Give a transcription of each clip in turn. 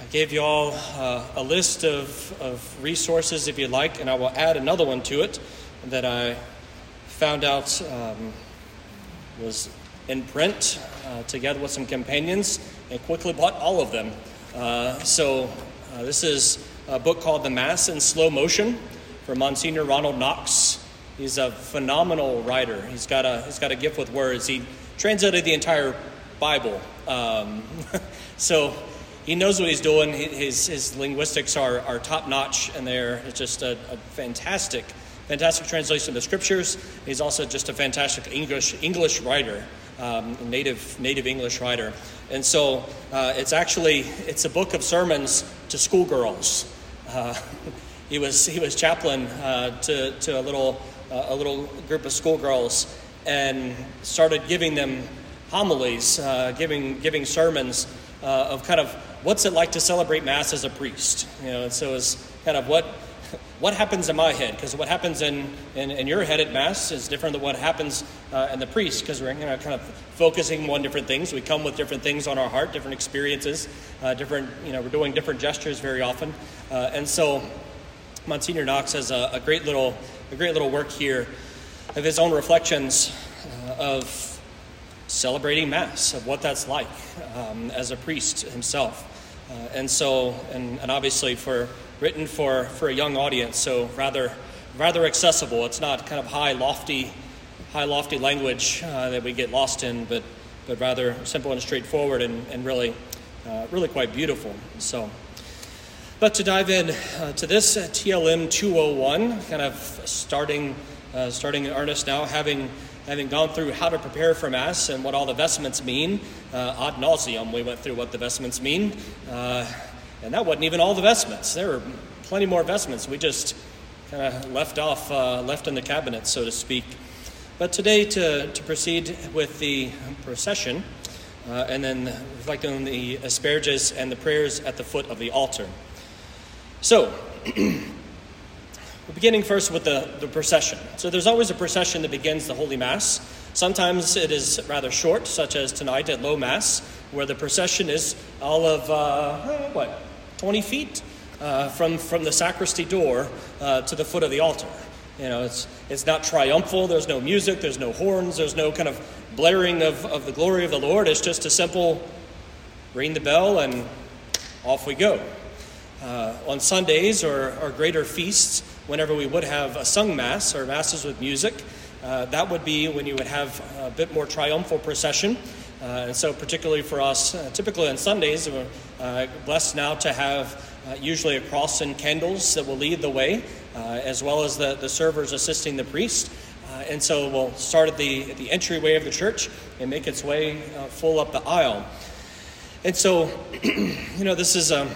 I gave you all uh, a list of, of resources if you'd like, and I will add another one to it that I found out um, was in print uh, together with some companions and quickly bought all of them. Uh, so, uh, this is a book called The Mass in Slow Motion from Monsignor Ronald Knox. He's a phenomenal writer. He's got a, he's got a gift with words. He translated the entire Bible. Um, so, he knows what he's doing. His, his linguistics are, are top notch, and they're just a, a, fantastic, fantastic translation of the scriptures. He's also just a fantastic English English writer, um, native native English writer. And so uh, it's actually it's a book of sermons to schoolgirls. Uh, he was he was chaplain uh, to to a little uh, a little group of schoolgirls, and started giving them homilies, uh, giving giving sermons uh, of kind of what's it like to celebrate Mass as a priest? You know, and so it's kind of what what happens in my head? Because what happens in, in, in, your head at mass is different than what happens uh, in the priest because we're you know, kind of focusing on different things. We come with different things on our heart different experiences uh, different you know we're doing different gestures very often. Uh, and so monsignor knox has a, a, great little a great little work here of his own reflections uh, of celebrating mass of what that's like um, as a priest himself uh, and so, and, and obviously for written for, for a young audience, so rather rather accessible. It's not kind of high lofty high lofty language uh, that we get lost in, but but rather simple and straightforward and, and really uh, really quite beautiful. So. But to dive in uh, to this uh, TLM 201, kind of starting uh, starting in earnest now, having having gone through how to prepare for Mass and what all the vestments mean, uh, ad nauseum, we went through what the vestments mean. Uh, and that wasn't even all the vestments. There were plenty more vestments. We just kind of left off, uh, left in the cabinet, so to speak. But today, to, to proceed with the procession, uh, and then reflecting on the asperges and the prayers at the foot of the altar. So, We're beginning first with the, the procession. So there's always a procession that begins the Holy Mass. Sometimes it is rather short, such as tonight at Low Mass, where the procession is all of, uh, what, 20 feet uh, from, from the sacristy door uh, to the foot of the altar. You know, it's, it's not triumphal, there's no music, there's no horns, there's no kind of blaring of, of the glory of the Lord. It's just a simple ring the bell and off we go. Uh, on Sundays or, or greater feasts, whenever we would have a sung mass or masses with music. Uh, that would be when you would have a bit more triumphal procession. Uh, and so, particularly for us, uh, typically on Sundays, we're uh, blessed now to have uh, usually a cross and candles that will lead the way, uh, as well as the, the servers assisting the priest. and so, we'll start at the, at the entryway of the church and make its way full up the aisle. And so, you know, this is. Um,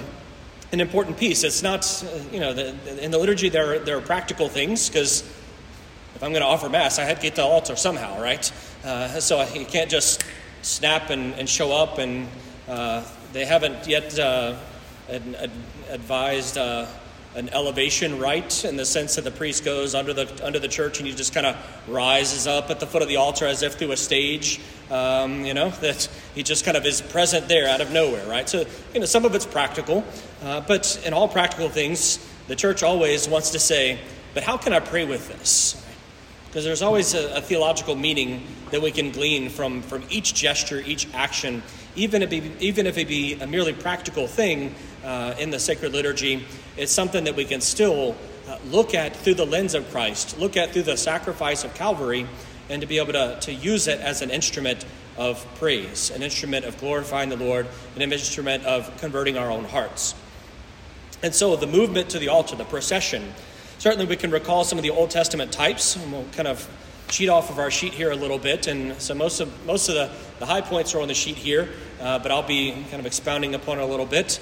an important piece. It's not, you know, the, in the liturgy there are, there are practical things because if I'm going to offer Mass, I have to get to the altar somehow, right? Uh, so you can't just snap and, and show up, and uh, they haven't yet uh, ad, ad, advised uh, an elevation rite in the sense that the priest goes under the under the church and he just kind of rises up at the foot of the altar as if through a stage. Um, you know that he just kind of is present there out of nowhere, right? So you know some of it's practical, uh, but in all practical things, the church always wants to say, "But how can I pray with this?" Because there's always a, a theological meaning that we can glean from from each gesture, each action, even if it be, even if it be a merely practical thing uh, in the sacred liturgy, it's something that we can still uh, look at through the lens of Christ, look at through the sacrifice of Calvary, and to be able to, to use it as an instrument of praise, an instrument of glorifying the Lord, an instrument of converting our own hearts. And so the movement to the altar, the procession, certainly we can recall some of the Old Testament types, and we'll kind of cheat off of our sheet here a little bit. And so most of, most of the, the high points are on the sheet here, uh, but I'll be kind of expounding upon it a little bit.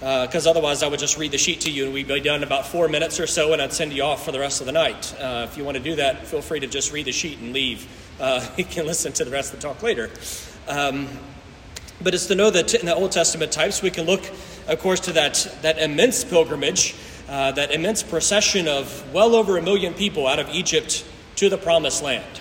because uh, otherwise I would just read the sheet to you and we'd be done about four minutes or so and I'd send you off for the rest of the night. Uh, if you want to do that, feel free to just read the sheet and leave. Uh, you can listen to the rest of the talk later. Um, but it's to know that in the Old Testament types, we can look, of course, to that, that immense pilgrimage, uh, that immense procession of well over a million people out of Egypt to the promised land.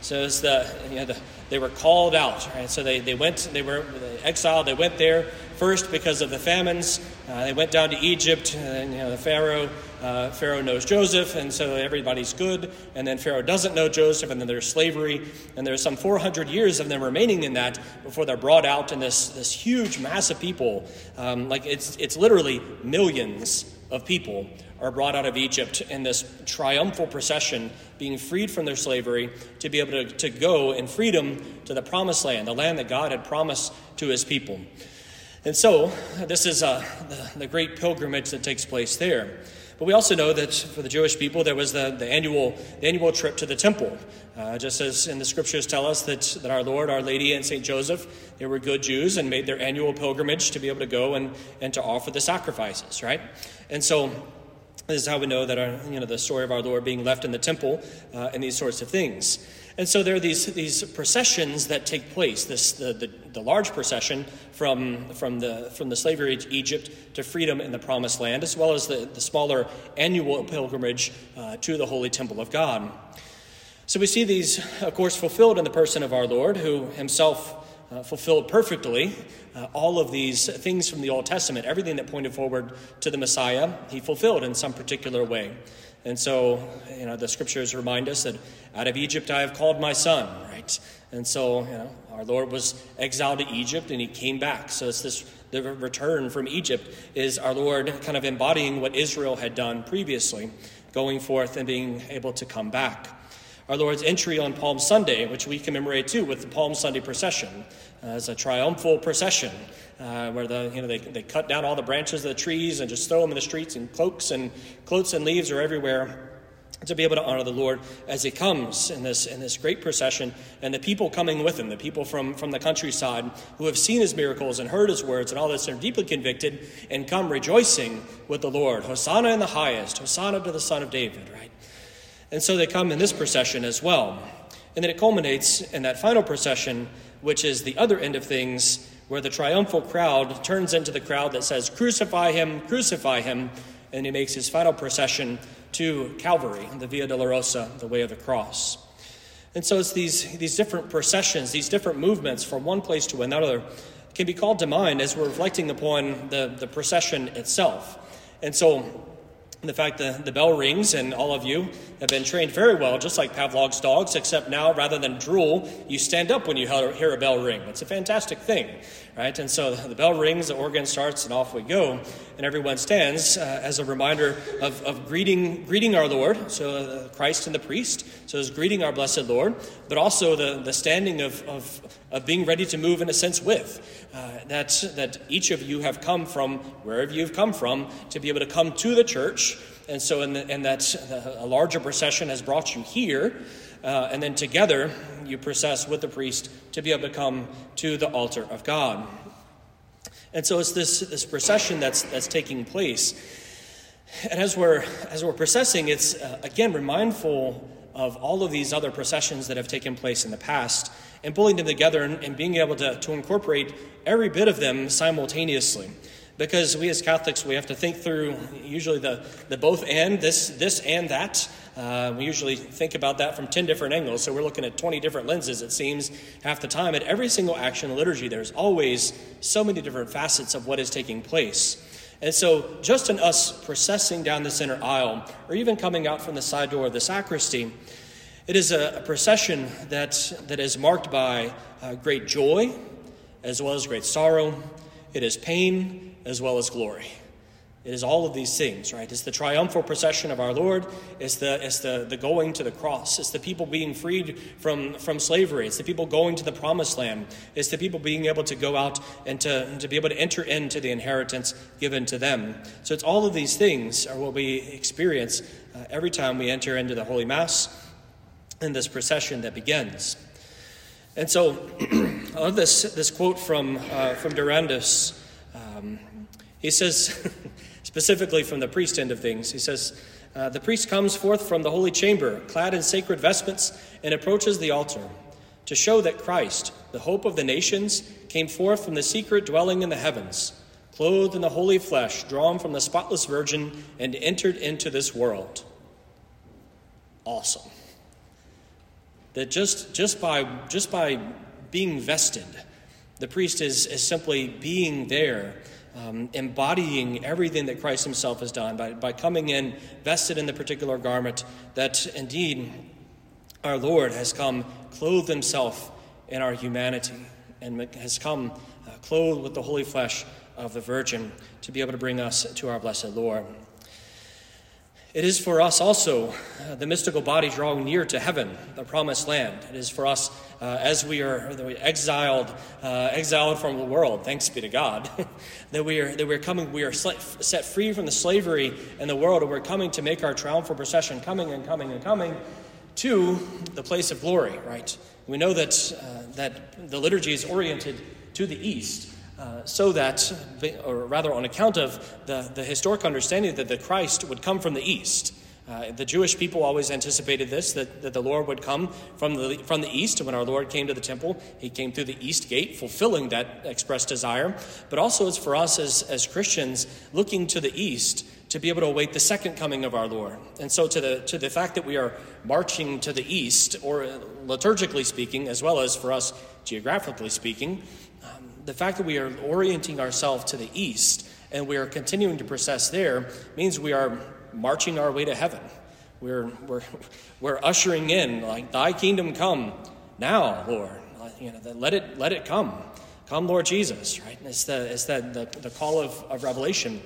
So it's the, you know, the, they were called out, right? So they, they went, they were exiled, they went there first because of the famines. Uh, they went down to Egypt, and you know, the Pharaoh, uh, Pharaoh knows Joseph, and so everybody's good. And then Pharaoh doesn't know Joseph, and then there's slavery. And there's some 400 years of them remaining in that before they're brought out in this, this huge mass of people. Um, like it's, it's literally millions of people are brought out of Egypt in this triumphal procession, being freed from their slavery to be able to, to go in freedom to the promised land, the land that God had promised to his people. And so, this is uh, the, the great pilgrimage that takes place there. But we also know that for the Jewish people, there was the, the, annual, the annual trip to the temple. Uh, just as in the scriptures tell us that, that our Lord, Our Lady, and St. Joseph, they were good Jews and made their annual pilgrimage to be able to go and, and to offer the sacrifices, right? And so this is how we know that our, you know, the story of our Lord being left in the temple uh, and these sorts of things. And so there are these, these processions that take place. This, the, the, the, large procession from, from, the, from the slavery of Egypt to freedom in the promised land, as well as the, the smaller annual pilgrimage uh, to the holy temple of God. So we see these, of course, fulfilled in the person of our Lord, who himself uh, fulfilled perfectly uh, all of these things from the Old Testament, everything that pointed forward to the Messiah, he fulfilled in some particular way. And so, you know, the scriptures remind us that out of Egypt I have called my son, right? And so, you know, our Lord was exiled to Egypt and he came back. So it's this the return from Egypt is our Lord kind of embodying what Israel had done previously, going forth and being able to come back our Lord's entry on Palm Sunday, which we commemorate too with the Palm Sunday procession, uh, as a triumphal procession uh, where the you know they, they cut down all the branches of the trees and just throw them in the streets, and cloaks and cloaks and leaves are everywhere. To be able to honor the Lord as He comes in this in this great procession, and the people coming with Him, the people from, from the countryside who have seen His miracles and heard His words and all this, are deeply convicted and come rejoicing with the Lord. Hosanna in the highest, Hosanna to the Son of David, right? And so they come in this procession as well. And then it culminates in that final procession, which is the other end of things, where the triumphal crowd turns into the crowd that says, Crucify him, crucify him. And he makes his final procession to Calvary, the Via Dolorosa, the way of the cross. And so it's these, these different processions, these different movements from one place to another can be called to mind as we're reflecting upon the, the procession itself. And so the fact that the bell rings and all of you have been trained very well, just like Pavlov's dogs, except now rather than drool, you stand up when you hear a bell ring. It's a fantastic thing, right? And so the bell rings, the organ starts, and off we go. And everyone stands uh, as a reminder of, of greeting, greeting our Lord, so uh, Christ and the priest. So it's greeting our blessed Lord, but also the, the standing of, of, of being ready to move in a sense with. Uh, that, that each of you have come from wherever you've come from to be able to come to the church. And so, in, the, and that a larger procession has brought you here. Uh, and then together you process with the priest to be able to come to the altar of God. And so it's this, this procession that's, that's taking place. And as we're, as we're processing, it's uh, again remindful of all of these other processions that have taken place in the past and pulling them together and, and being able to, to incorporate every bit of them simultaneously because we as Catholics we have to think through usually the, the both and this this and that. Uh, we usually think about that from 10 different angles, so we're looking at 20 different lenses, it seems, half the time. At every single action in liturgy, there's always so many different facets of what is taking place. And so, just in us processing down the center aisle, or even coming out from the side door of the sacristy, it is a, a procession that, that is marked by uh, great joy as well as great sorrow. It is pain as well as glory. It is all of these things, right? It's the triumphal procession of our Lord. It's the, it's the, the going to the cross. It's the people being freed from, from slavery. It's the people going to the promised land. It's the people being able to go out and to, to be able to enter into the inheritance given to them. So it's all of these things are what we experience uh, every time we enter into the Holy Mass in this procession that begins. And so I love this, this quote from, uh, from Durandus. Um, He says, specifically from the priest end of things, he says, uh, The priest comes forth from the holy chamber, clad in sacred vestments, and approaches the altar to show that Christ, the hope of the nations, came forth from the secret dwelling in the heavens, clothed in the holy flesh, drawn from the spotless Virgin, and entered into this world. Awesome. That just, just, by, just by being vested, the priest is, is simply being there um, embodying everything that Christ himself has done by, by coming in vested in the particular garment that indeed our Lord has come clothed himself in our humanity and has come uh, clothed with the holy flesh of the Virgin to be able to bring us to our blessed Lord. It is for us also uh, the mystical body drawing near to heaven, the promised land. It is for us uh, as we are exiled, uh, exiled from the world. Thanks be to God that we are that we're coming. We are set free from the slavery in the world, and we're coming to make our triumphal procession, coming and coming and coming to the place of glory. Right? We know that uh, that the liturgy is oriented to the east. Uh, so that, or rather on account of the, the historic understanding that the Christ would come from the east. Uh, the Jewish people always anticipated this that, that the Lord would come from the, from the east. When our Lord came to the temple, he came through the east gate, fulfilling that expressed desire. But also, it's for us as, as Christians looking to the east to be able to await the second coming of our Lord. And so, to the, to the fact that we are marching to the east, or liturgically speaking, as well as for us geographically speaking, the fact that we are orienting ourselves to the east and we are continuing to process there means we are marching our way to heaven. We're, we're, we're ushering in, like, Thy kingdom come now, Lord. You know, let it, let it come. Come, Lord Jesus, right? It's, the, it's the, the, the call of, of Revelation.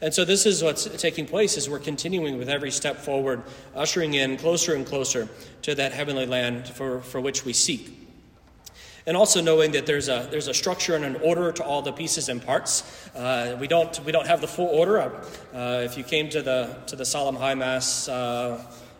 And so this is what's taking place as we're continuing with every step forward, ushering in closer and closer to that heavenly land for, for which we seek and also knowing that there's a there's a structure and an order to all the pieces and parts. Uh, we don't we don't have the full order. Uh, if you came to the to the solemn high mass.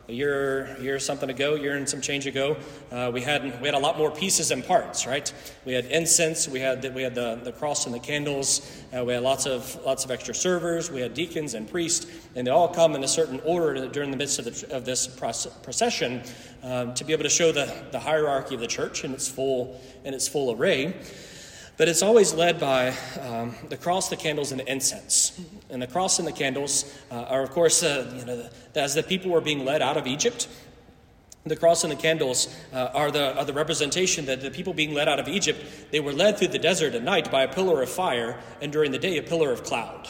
A year, year something ago, year and some change ago, uh, we had we had a lot more pieces and parts, right? We had incense, we had the, we had the, the cross and the candles, uh, we had lots of lots of extra servers, we had deacons and priests, and they all come in a certain order during the midst of, the, of this procession um, to be able to show the, the hierarchy of the church in its full in its full array. But it's always led by um, the cross, the candles, and the incense. And the cross and the candles uh, are, of course, uh, you know, as the people were being led out of Egypt. The cross and the candles uh, are, the, are the representation that the people being led out of Egypt, they were led through the desert at night by a pillar of fire, and during the day, a pillar of cloud.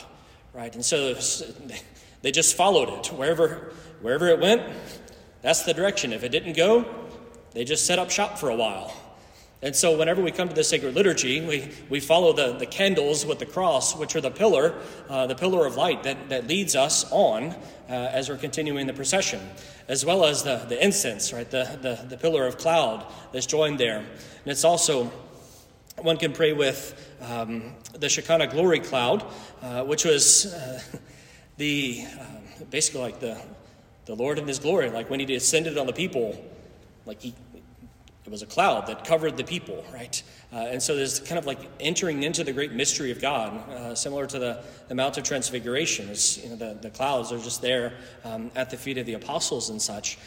Right? And so they just followed it. Wherever, wherever it went, that's the direction. If it didn't go, they just set up shop for a while. And so, whenever we come to the sacred liturgy, we, we follow the, the candles with the cross, which are the pillar, uh, the pillar of light that, that leads us on uh, as we're continuing the procession, as well as the, the incense, right? The, the, the pillar of cloud that's joined there. And it's also, one can pray with um, the Shekinah glory cloud, uh, which was uh, the um, basically like the, the Lord in his glory, like when he descended on the people, like he it was a cloud that covered the people, right? Uh, and so there's kind of like entering into the great mystery of God, uh, similar to the, the Mount of Transfiguration. It's, you know, the, the clouds are just there um, at the feet of the apostles and such.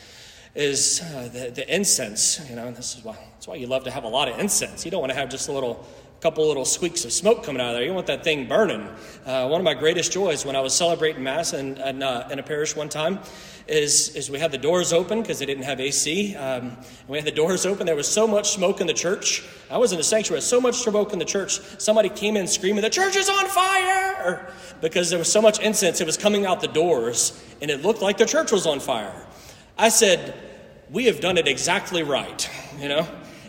Is uh, the, the incense, you know, and this is why, that's why you love to have a lot of incense. You don't want to have just a little couple little squeaks of smoke coming out of there. You want that thing burning. Uh, one of my greatest joys when I was celebrating Mass in, in, uh, in a parish one time is, is we had the doors open because they didn't have AC. Um, we had the doors open. There was so much smoke in the church. I was in the sanctuary, so much smoke in the church. Somebody came in screaming, The church is on fire! Because there was so much incense, it was coming out the doors, and it looked like the church was on fire. I said, We have done it exactly right, you know?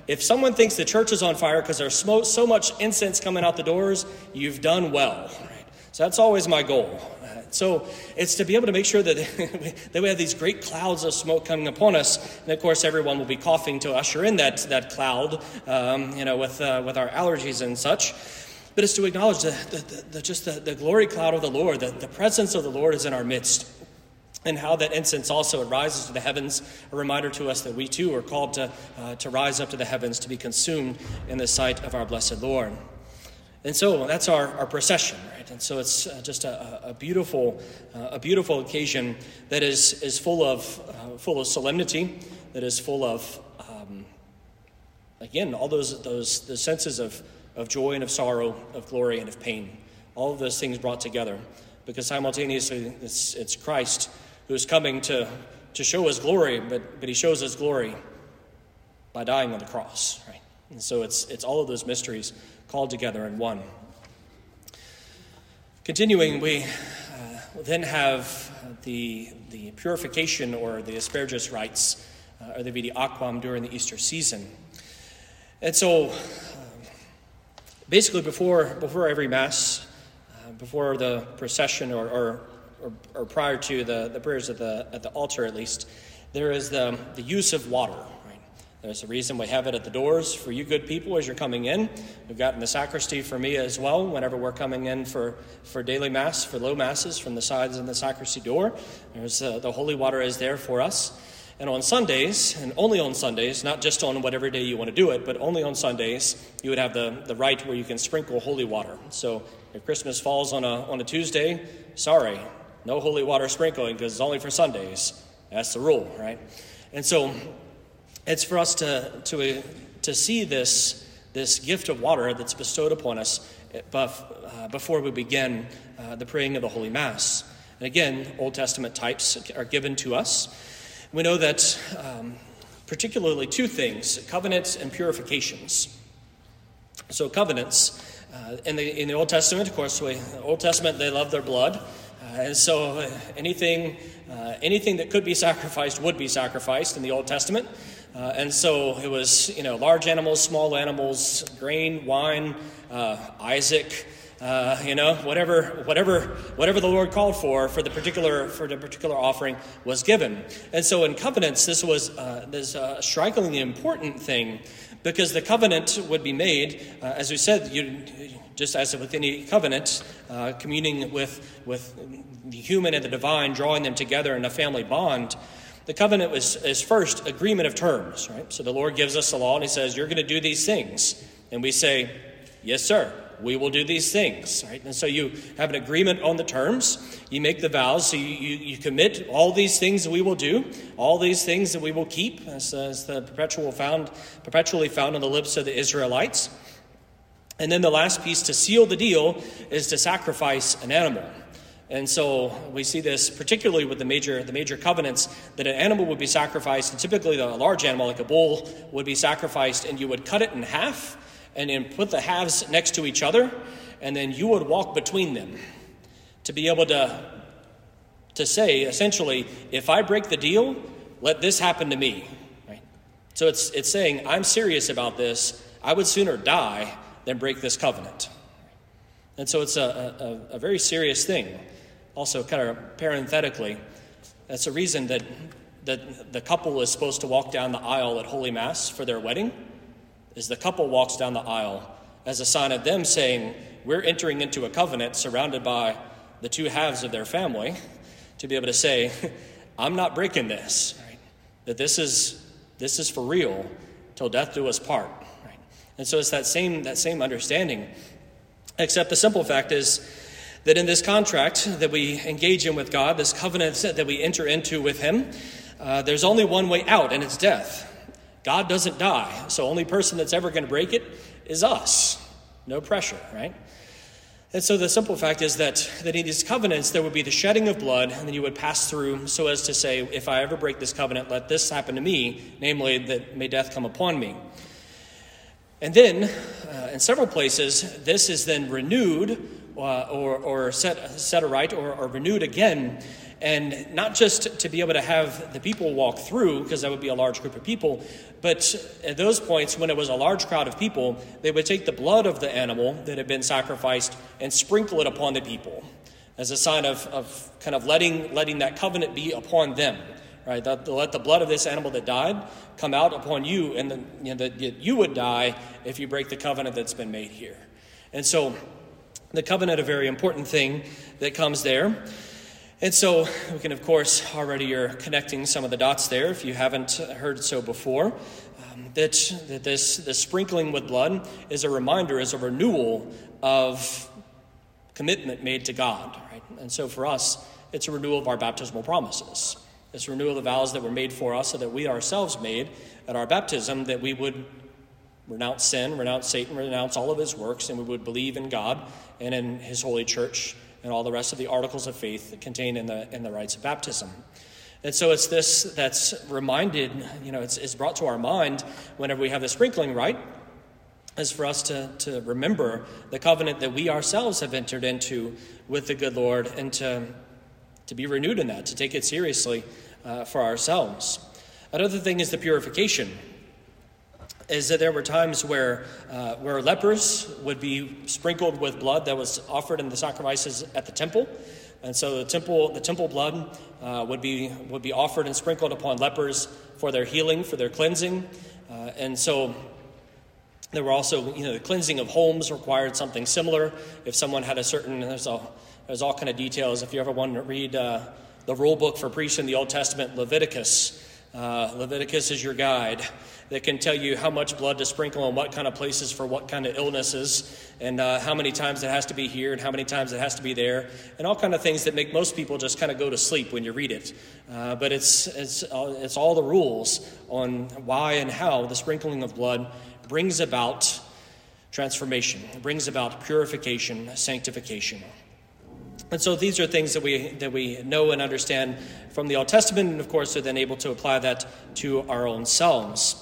If someone thinks the church is on fire because there's so much incense coming out the doors, you've done well. So that's always my goal. So it's to be able to make sure that, that we have these great clouds of smoke coming upon us. And of course, everyone will be coughing to usher in that, that cloud, um, you know, with, uh, with our allergies and such. But it's to acknowledge the, the, the just the, the glory cloud of the Lord, that the presence of the Lord is in our midst and how that incense also rises to the heavens, a reminder to us that we too are called to, uh, to rise up to the heavens to be consumed in the sight of our blessed Lord. And so that's our, our procession, right? And so it's uh, just a, a beautiful, uh, a beautiful occasion that is, is full of, uh, full of solemnity, that is full of, um, again, all those, those the senses of, of joy and of sorrow, of glory and of pain. All of those things brought together because simultaneously it's, it's Christ who is coming to, to show his glory, but, but he shows his glory by dying on the cross, right? And so it's, it's all of those mysteries called together in one. Continuing, we uh, then have the, the purification or the asperges rites, uh, or the vidi aquam during the Easter season. And so, uh, basically, before, before every Mass, uh, before the procession, or, or, or, or, prior to the, the prayers at the, at the altar at least, there is the, the use of water. There's a reason we have it at the doors for you good people as you're coming in. We've got the sacristy for me as well whenever we're coming in for, for daily mass, for low masses from the sides of the sacristy door. There's uh, the holy water is there for us. And on Sundays, and only on Sundays, not just on whatever day you want to do it, but only on Sundays, you would have the, the right where you can sprinkle holy water. So if Christmas falls on a, on a Tuesday, sorry, no holy water sprinkling because it's only for Sundays. That's the rule, right? And so it's for us to, to, to see this, this gift of water that's bestowed upon us uh, before we begin uh, the praying of the Holy Mass. And again, Old Testament types are given to us. We know that um, particularly two things covenants and purifications. So, covenants. Uh, in, the, in the Old Testament, of course, we, Old Testament, they love their blood. Uh, and so uh, anything, uh, anything that could be sacrificed would be sacrificed in the Old Testament. Uh, and so it was, you know, large animals, small animals, grain, wine, uh, Isaac, uh, you know, whatever, whatever, whatever the Lord called for for the particular for the particular offering was given. And so in covenants, this was uh, this uh, strikingly important thing because the covenant would be made, uh, as we said, you, just as with any covenant, uh, communing with with the human and the divine, drawing them together in a family bond. The covenant was, is first agreement of terms, right? So the Lord gives us the law and He says, You're going to do these things. And we say, Yes, sir, we will do these things, right? And so you have an agreement on the terms. You make the vows. So you, you, you commit all these things that we will do, all these things that we will keep, as, as the perpetual found, perpetually found on the lips of the Israelites. And then the last piece to seal the deal is to sacrifice an animal. And so we see this particularly with the major, the major covenants that an animal would be sacrificed, and typically a large animal like a bull would be sacrificed, and you would cut it in half and then put the halves next to each other, and then you would walk between them to be able to, to say, essentially, if I break the deal, let this happen to me. Right? So it's, it's saying, I'm serious about this. I would sooner die than break this covenant. And so it's a, a, a very serious thing also, kind of parenthetically, that's a reason that, that the couple is supposed to walk down the aisle at Holy Mass for their wedding, is the couple walks down the aisle as a sign of them saying, We're entering into a covenant surrounded by the two halves of their family, to be able to say, I'm not breaking this, right? that this is, this is for real till death do us part. Right? And so it's that same, that same understanding, except the simple fact is, that in this contract that we engage in with God, this covenant that we enter into with Him, uh, there's only one way out, and it's death. God doesn't die, so only person that's ever going to break it is us. No pressure, right? And so the simple fact is that, that in these covenants there would be the shedding of blood, and then you would pass through so as to say, if I ever break this covenant, let this happen to me, namely that may death come upon me. And then, uh, in several places, this is then renewed Uh, or, or set, set aright or, or renewed again. And not just to be able to have the people walk through, because that would be a large group of people, but at those points, when it was a large crowd of people, they would take the blood of the animal that had been sacrificed and sprinkle it upon the people as a sign of, of kind of letting, letting that covenant be upon them right? That, let the blood of this animal that died come out upon you, and the, you know, that you would die if you break the covenant that's been made here. And so the covenant, a very important thing that comes there. And so we can, of course, already you're connecting some of the dots there if you haven't heard so before. um, that, that this, this sprinkling with blood is a reminder, is a renewal of commitment made to God. Right? And so for us, it's a renewal of our baptismal promises. It's renewal of the vows that were made for us, so that we ourselves made at our baptism, that we would renounce sin, renounce Satan, renounce all of his works, and we would believe in God and in his holy church and all the rest of the articles of faith contained in the, in the rites of baptism. And so it's this that's reminded, you know, it's, it's brought to our mind whenever we have the sprinkling rite, is for us to, to remember the covenant that we ourselves have entered into with the good Lord and to, to be renewed in that, to take it seriously uh, for ourselves. Another thing is the purification. Is that there were times where, uh, where lepers would be sprinkled with blood that was offered in the sacrifices at the temple, and so the temple, the temple blood uh, would, be, would be offered and sprinkled upon lepers for their healing, for their cleansing. Uh, and so there were also, you know, the cleansing of homes required something similar. If someone had a certain, there's, a, there's all kind of details. If you ever want to read uh, the rule book for priests in the Old Testament, Leviticus, uh, Leviticus is your guide that can tell you how much blood to sprinkle on what kind of places for what kind of illnesses, and uh, how many times it has to be here and how many times it has to be there, and all kind of things that make most people just kind of go to sleep when you read it. Uh, but it's it's uh, it's all the rules on why and how the sprinkling of blood brings about transformation, brings about purification, sanctification. And so these are things that we that we know and understand from the Old Testament, and of course are then able to apply that to our own selves.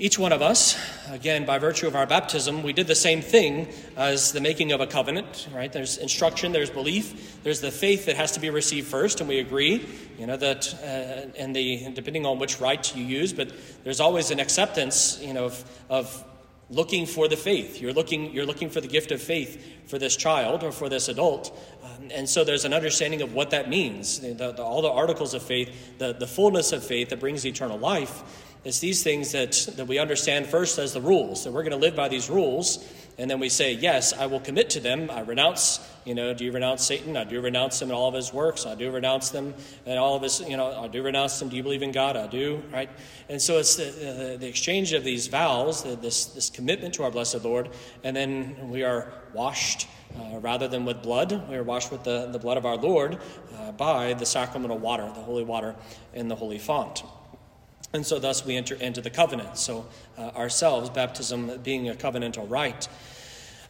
Each one of us, again, by virtue of our baptism, we did the same thing as the making of a covenant, right? There's instruction, there's belief, there's the faith that has to be received first, and we agree, you know, that, uh, and the, depending on which rite you use, but there's always an acceptance, you know, of, of looking for the faith. You're looking, you're looking for the gift of faith for this child or for this adult. Um, and so there's an understanding of what that means. The, the, all the articles of faith, the, the fullness of faith that brings eternal life. It's these things that, that we understand first as the rules, that we're going to live by these rules, and then we say, Yes, I will commit to them. I renounce, you know, do you renounce Satan? I do renounce him and all of his works. I do renounce them and all of his, you know, I do renounce them. Do you believe in God? I do, right? And so it's the, the, exchange of these vows, this, this commitment to our blessed Lord, and then we are washed. Uh, rather than with blood, we are washed with the, the blood of our Lord uh, by the sacramental water, the holy water in the holy font. And so, thus, we enter into the covenant. So, uh, ourselves, baptism being a covenantal rite.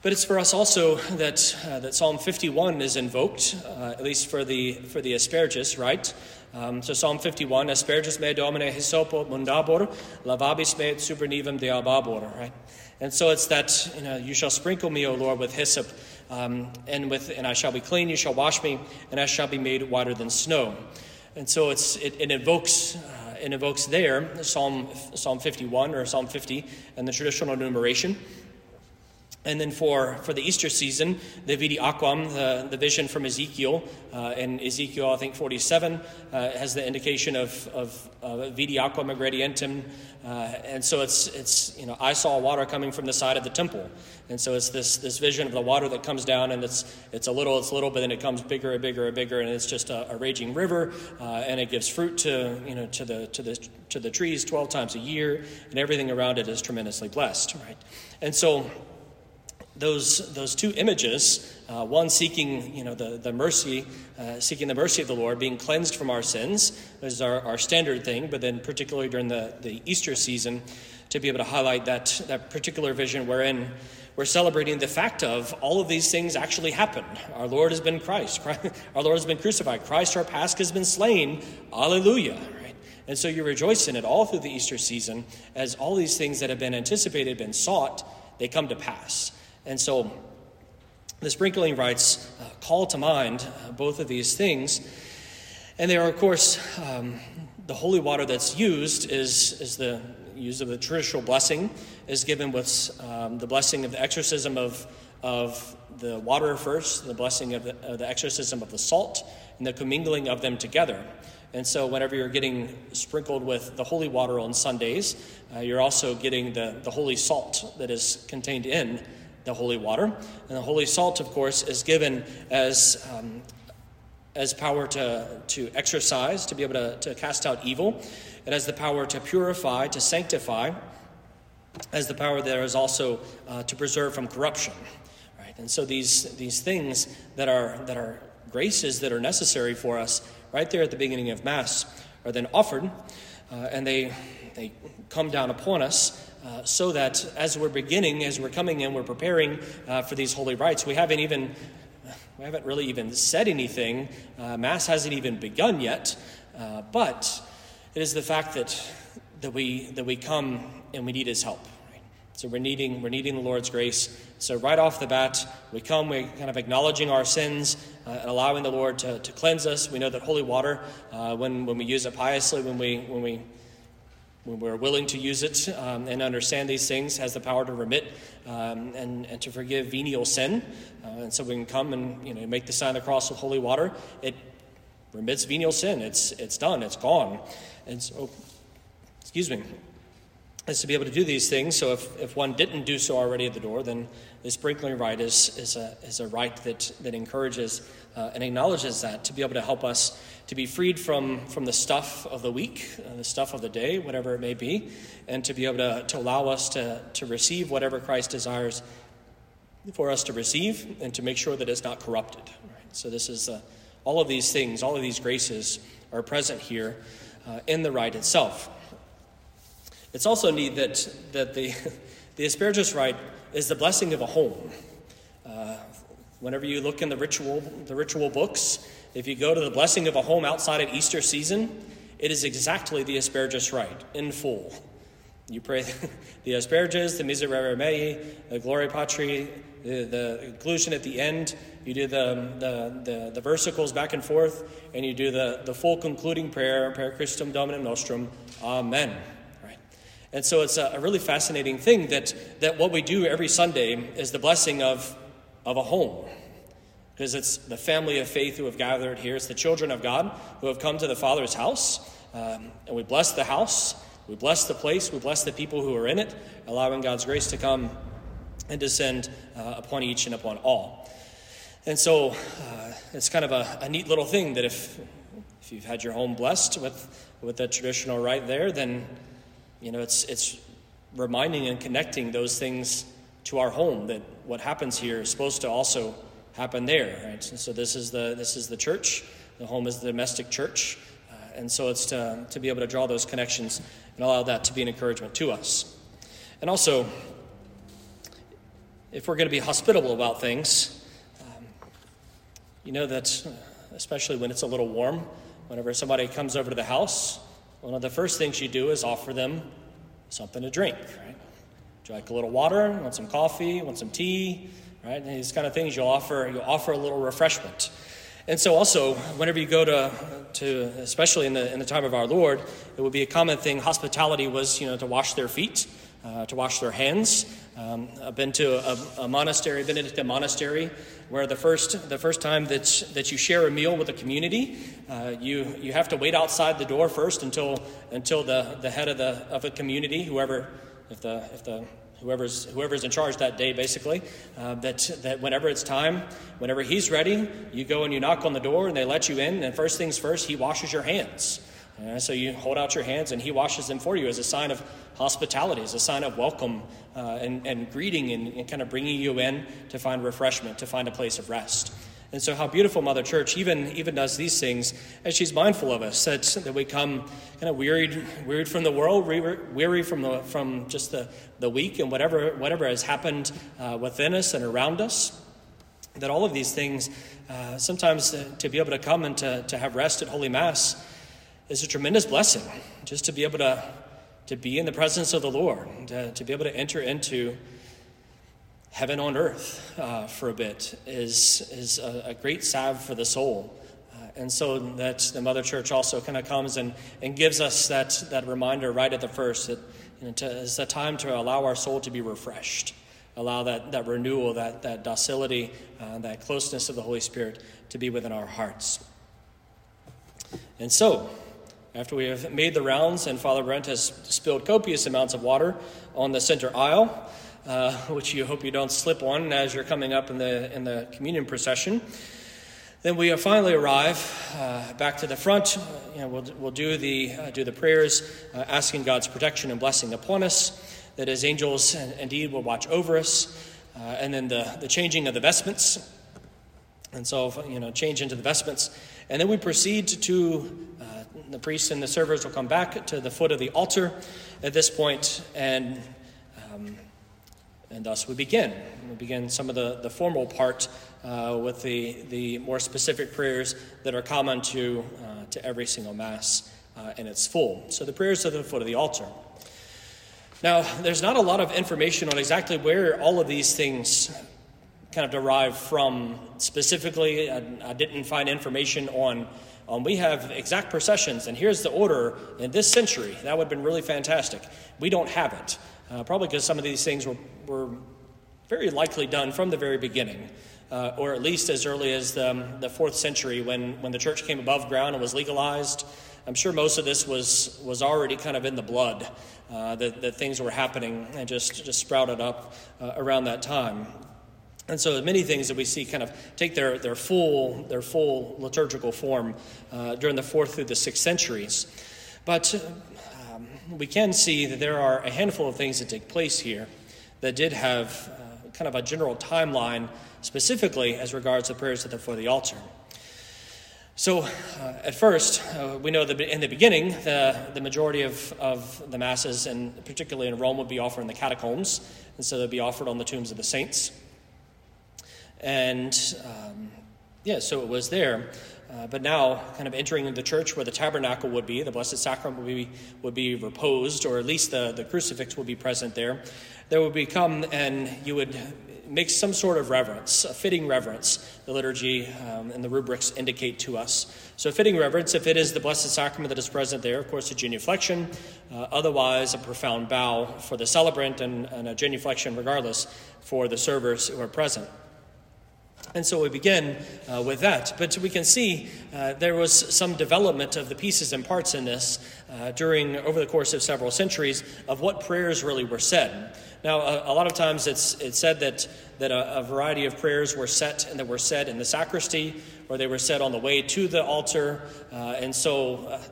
But it's for us also that, uh, that Psalm 51 is invoked, uh, at least for the, for the asperges, right? Um, so Psalm 51, asperges me domine hyssopo mundabor, lavabis me et supernivum dealbabor, right? And so it's that, you know, you shall sprinkle me, O Lord, with hyssop, um, and, with, and I shall be clean, you shall wash me, and I shall be made whiter than snow. And so it's, it, it invokes it invokes there Psalm, Psalm 51 or Psalm 50 and the traditional enumeration. And then for, for the Easter season, the Vidi Aquam, the, the vision from Ezekiel, uh, and Ezekiel, I think 47, uh, has the indication of, of uh, Vidi Aquam Egredientem. Uh, and so it's, it's, you know, I saw water coming from the side of the temple. And so it's this, this vision of the water that comes down, and it's, it's a little, it's little, but then it comes bigger and bigger and bigger, and it's just a, a raging river, uh, and it gives fruit to, you know, to, the, to, the, to the trees 12 times a year, and everything around it is tremendously blessed, right? And so those, those two images, uh, one seeking you know, the, the mercy, uh, seeking the mercy of the Lord, being cleansed from our sins, is our, our standard thing, but then particularly during the, the Easter season, to be able to highlight that, that particular vision wherein we're celebrating the fact of all of these things actually happened. Our Lord has been Christ. Christ our Lord has been crucified. Christ, our Pasch, has been slain. Alleluia. And so you rejoice in it all through the Easter season as all these things that have been anticipated, been sought, they come to pass. And so the sprinkling rites uh, call to mind uh, both of these things. And they are, of course, um, the holy water that's used is, is the use of the traditional blessing, is given with um, the blessing of the exorcism of, of the water first, the blessing of the, of the exorcism of the salt, and the commingling of them together. And so, whenever you're getting sprinkled with the holy water on Sundays, uh, you're also getting the, the holy salt that is contained in the holy water. And the holy salt, of course, is given as, um, has power to, to exorcise, to be able to, to cast out evil. It has the power to purify, to sanctify. Has the power there is also uh, to preserve from corruption. Right? And so these, these things that are, that are graces that are necessary for us right there at the beginning of Mass are then offered, uh, and they, they come down upon us uh, so that as we're beginning, as we're coming in, we're preparing uh, for these holy rites. We haven't even we haven't really even said anything. Uh, Mass hasn't even begun yet, uh, but it is the fact that that we that we come and we need His help. Right? So we're needing we're needing the Lord's grace. So right off the bat, we come, we're kind of acknowledging our sins uh, and allowing the Lord to, to cleanse us. We know that holy water, uh, when when we use it piously, when we when we when we're willing to use it um, and understand these things, has the power to remit um, and, and to forgive venial sin. Uh, and so we can come and you know make the sign of the cross with holy water. It remits venial sin. It's it's done. It's gone. And so, excuse me, is to be able to do these things. So if, if one didn't do so already at the door, then the sprinkling rite is, is, a, is a rite that, that encourages uh, and acknowledges that to be able to help us to be freed from, from the stuff of the week, uh, the stuff of the day, whatever it may be, and to be able to, to allow us to, to receive whatever Christ desires for us to receive and to make sure that it's not corrupted. Right? So, this is uh, all of these things, all of these graces are present here uh, in the rite itself. It's also neat that, that the, the Asperges rite is the blessing of a home. Uh, whenever you look in the ritual, the ritual books, if you go to the blessing of a home outside of Easter season, it is exactly the Asperges rite in full. You pray the Asperges, the Miserere Mei, the Gloria Patri, the, the inclusion at the end. You do the, the, the, the, versicles back and forth, and you do the, the full concluding prayer, Per Christum Dominum Nostrum, Amen. And so it's a, a really fascinating thing that, that what we do every Sunday is the blessing of, of a home because it's the family of faith who have gathered here. It's the children of God who have come to the Father's house. Um, and we bless the house, we bless the place, we bless the people who are in it, allowing God's grace to come and descend uh, upon each and upon all. And so uh, it's kind of a, a, neat little thing that if, if you've had your home blessed with, with the traditional rite there, then you know it's, it's reminding and connecting those things to our home that what happens here is supposed to also happen there. Right? So this is the this is the church. The home is the domestic church, uh, and so it's to to be able to draw those connections and allow that to be an encouragement to us. And also, if we're going to be hospitable about things, um, you know that especially when it's a little warm, whenever somebody comes over to the house, one of the first things you do is offer them something to drink. Right? Would you like a little water? Want some coffee? Want some tea? right? And these kind of things you'll offer, you'll offer a little refreshment. And so, also, whenever you go to, to especially in the, in the time of our Lord, it would be a common thing. Hospitality was, you know, to wash their feet, uh, to wash their hands. Um, I've been to a, a monastery, Benedictine monastery, where the first, the first time that, that you share a meal with a community, uh, you, you have to wait outside the door first until, until the, the head of, the, of a community, whoever, if the, if the whoever's, whoever's in charge that day, basically, uh, that, that whenever it's time, whenever he's ready, you go and you knock on the door and they let you in. And first things first, he washes your hands. Uh, so you hold out your hands and he washes them for you as a sign of hospitality, as a sign of welcome uh, and, and greeting and, and kind of bringing you in to find refreshment, to find a place of rest. And so, how beautiful Mother Church even, even does these things as she's mindful of us, that, that we come kind of wearied, wearied from the world, weary from, the, from just the, the week and whatever, whatever has happened uh, within us and around us. That all of these things, uh, sometimes to, to, be able to come and to, to have rest at Holy Mass is a tremendous blessing. Just to be able to, to be in the presence of the Lord, to, to be able to enter into heaven on earth uh, for a bit is, is a, a, great salve for the soul. Uh, and so that the Mother Church also kind of comes and, and gives us that, that reminder right at the first that you know, to, it's a time to allow our soul to be refreshed, allow that, that renewal, that, that docility, uh, that closeness of the Holy Spirit to be within our hearts. And so, after we have made the rounds and Father Brent has spilled copious amounts of water on the center aisle, uh, which you hope you don't slip on as you're coming up in the, in the communion procession. Then we finally arrive uh, back to the front. You know, we'll, we'll do the, uh, do the prayers, uh, asking God's protection and blessing upon us, that his angels indeed will watch over us, uh, and then the, the changing of the vestments. And so, you know, change into the vestments. And then we proceed to uh, the priests and the servers will come back to the foot of the altar at this point, and, um, and thus we begin. We begin some of the, the formal part uh, with the, the more specific prayers that are common to, uh, to every single Mass uh, in its full. So the prayers at the foot of the altar. Now, there's not a lot of information on exactly where all of these things kind of derive from specifically. I, I didn't find information on. Um, we have exact processions, and here's the order in this century. That would have been really fantastic. We don't have it, uh, probably because some of these things were, were very likely done from the very beginning uh, or at least as early as the, um, the fourth century when, when the church came above ground and was legalized. I'm sure most of this was, was already kind of in the blood, uh, that, that things were happening and just, just sprouted up uh, around that time. And so many things that we see kind of take their, their, full, their full liturgical form uh, during the fourth through the sixth centuries. But um, we can see that there are a handful of things that take place here that did have uh, kind of a general timeline specifically as regards the prayers at the foot of the altar. So, uh, at first, uh, we know that in the beginning, the, the majority of, of the Masses, and particularly in Rome, would be offered in the catacombs, and so they'd be offered on the tombs of the saints. And um, yeah, so it was there. Uh, but now, kind of entering the church where the tabernacle would be, the Blessed Sacrament would be, would be reposed, or at least the, the crucifix would be present there. There would become, and you would make some sort of reverence, a fitting reverence, the liturgy um, and the rubrics indicate to us. So, fitting reverence, if it is the Blessed Sacrament that is present there, of course, a genuflection, uh, otherwise, a profound bow for the celebrant, and, and a genuflection, regardless, for the servers who are present. And so we begin uh, with that. But we can see uh, there was some development of the pieces and parts in this uh, during, over the course of several centuries, of what prayers really were said. Now, a, a lot of times it's, it's said that, that a, a, variety of prayers were set and that were said in the sacristy, or they were said on the way to the altar. Uh, and so uh,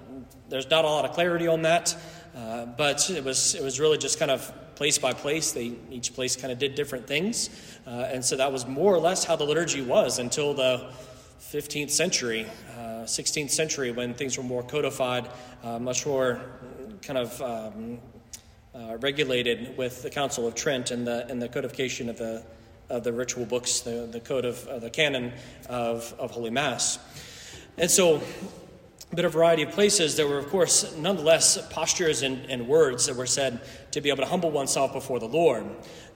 there's not a lot of clarity on that. Uh, but it was, it was really just kind of place by place. They, each place kind of did different things. Uh, and so that was more or less how the liturgy was until the 15th century, uh, 16th century, when things were more codified, uh, much more kind of um, uh, regulated with the Council of Trent and the, and the codification of the, of the ritual books, the, the code of uh, the canon of, of Holy Mass. And so but a variety of places, there were, of course, nonetheless postures and, and, words that were said to be able to humble oneself before the Lord.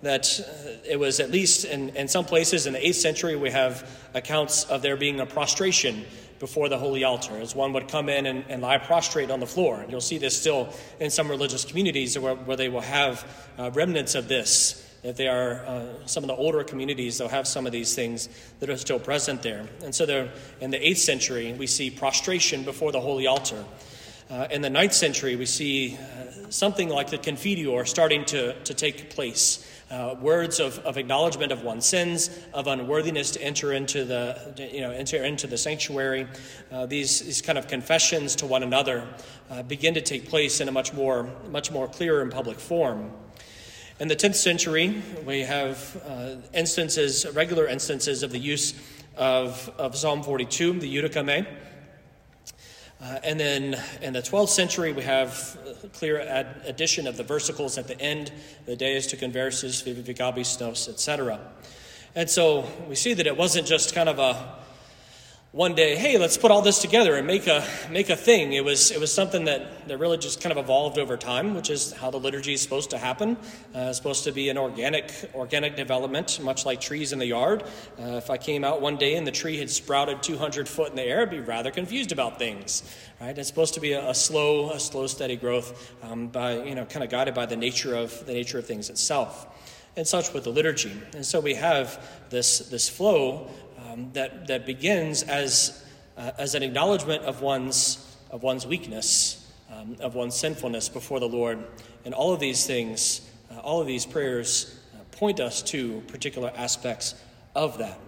That uh, it was at least in, in some places in the 8th century, we have accounts of there being a prostration before the holy altar, as one would come in and, and lie prostrate on the floor. You'll see this still in some religious communities where, where they will have uh, remnants of this if they are uh, some of the older communities, they'll have some of these things that are still present there. And so, there, in the 8th century, we see prostration before the holy altar. Uh, in the 9th century, we see uh, something like the Confiteor starting to, to take place. Uh, words of, of acknowledgement of one's sins, of unworthiness to enter into the, you know, enter into the sanctuary. Uh, these, these kind of confessions to one another uh, begin to take place in a much more, much more clear and public form. In the 10th century, we have uh, instances, regular instances of the use of, of Psalm 42, the Judica Me. Uh, and then in the 12th century, we have clear ad- addition of the versicles at the end, the Deus tu conversus, vivificabis nos, etc. And so we see that it wasn't just kind of a one day, hey, let's put all this together and make a make a thing. It was it was something that, that really just kind of evolved over time, which is how the liturgy is supposed to happen. Uh, it's supposed to be an organic organic development, much like trees in the yard. Uh, if I came out one day and the tree had sprouted 200 foot in the air, I'd be rather confused about things. Right? It's supposed to be a, a slow, a slow, steady growth um, by you know kind of guided by the nature of the nature of things itself and such with the liturgy. And so we have this, this flow um, that, that begins as, uh, as an acknowledgement of one's, of one's weakness, um, of one's sinfulness before the Lord. And all of these things, uh, all of these prayers uh, point us to particular aspects of that.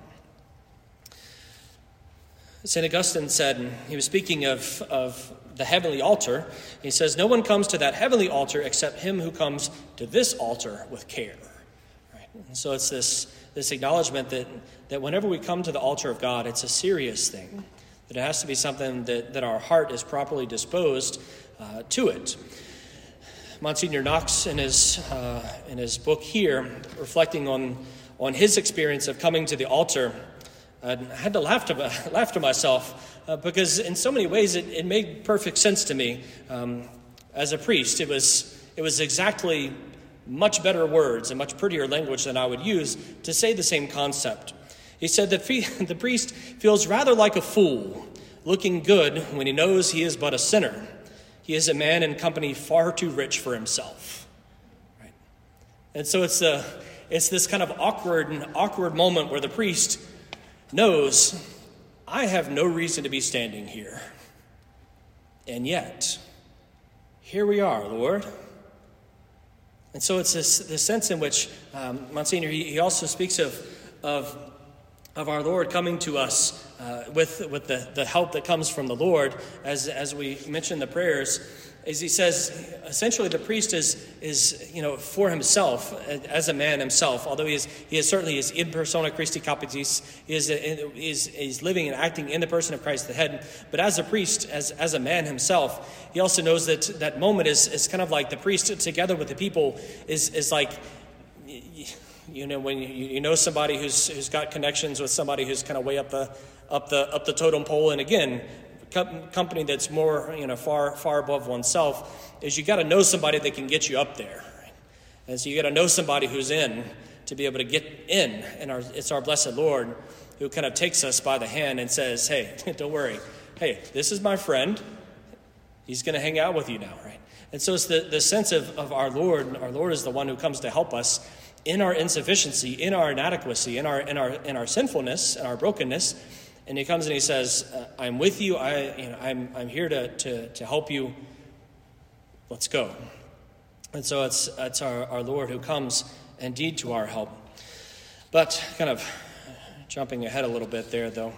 St. Augustine said, he was speaking of, of the heavenly altar. He says, No one comes to that heavenly altar except him who comes to this altar with care. Right? So it's this, this acknowledgement that, that whenever we come to the altar of God, it's a serious thing, that it has to be something that, that our heart is properly disposed uh, to it. Monsignor Knox, in his, uh, in his book here, reflecting on, on his experience of coming to the altar, I had to laugh to, laugh to myself uh, because, in so many ways, it, it made perfect sense to me. Um, as a priest, it was, it was exactly much better words and much prettier language than I would use to say the same concept. He said that the priest feels rather like a fool, looking good when he knows he is but a sinner. He is a man in company far too rich for himself. Right? And so it's, a, it's this kind of awkward and awkward moment where the priest knows I have no reason to be standing here. And yet, here we are, Lord. And so it's this, this sense in which um, Monsignor, he, he, also speaks of, of, of our Lord coming to us uh, with, with the, the help that comes from the Lord, as, as we mentioned the prayers is he says essentially the priest is is you know for himself as a man himself although he is he is certainly is in persona Christi capitis he is is is living and acting in the person of Christ the head. But as a priest as as a man himself he also knows that that moment is is kind of like the priest together with the people is is like you know when you, you know somebody who's who's got connections with somebody who's kind of way up the up the up the totem pole. And again company that's more, you know, far, far above oneself is you got to know somebody that can get you up there. And so you got to know somebody who's in to be able to get in. And our, it's our blessed Lord who kind of takes us by the hand and says, hey, don't worry. Hey, this is my friend. He's going to hang out with you now, right? And so it's the, the sense of, of our Lord. Our Lord is the one who comes to help us in our insufficiency, in our inadequacy, in our, in our, in our sinfulness, and our brokenness and he comes and he says, uh, I'm with you. I, you know, I'm, I'm here to, to, to help you. Let's go. And so it's, it's our, our Lord who comes indeed to our help. But kind of jumping ahead a little bit there, though.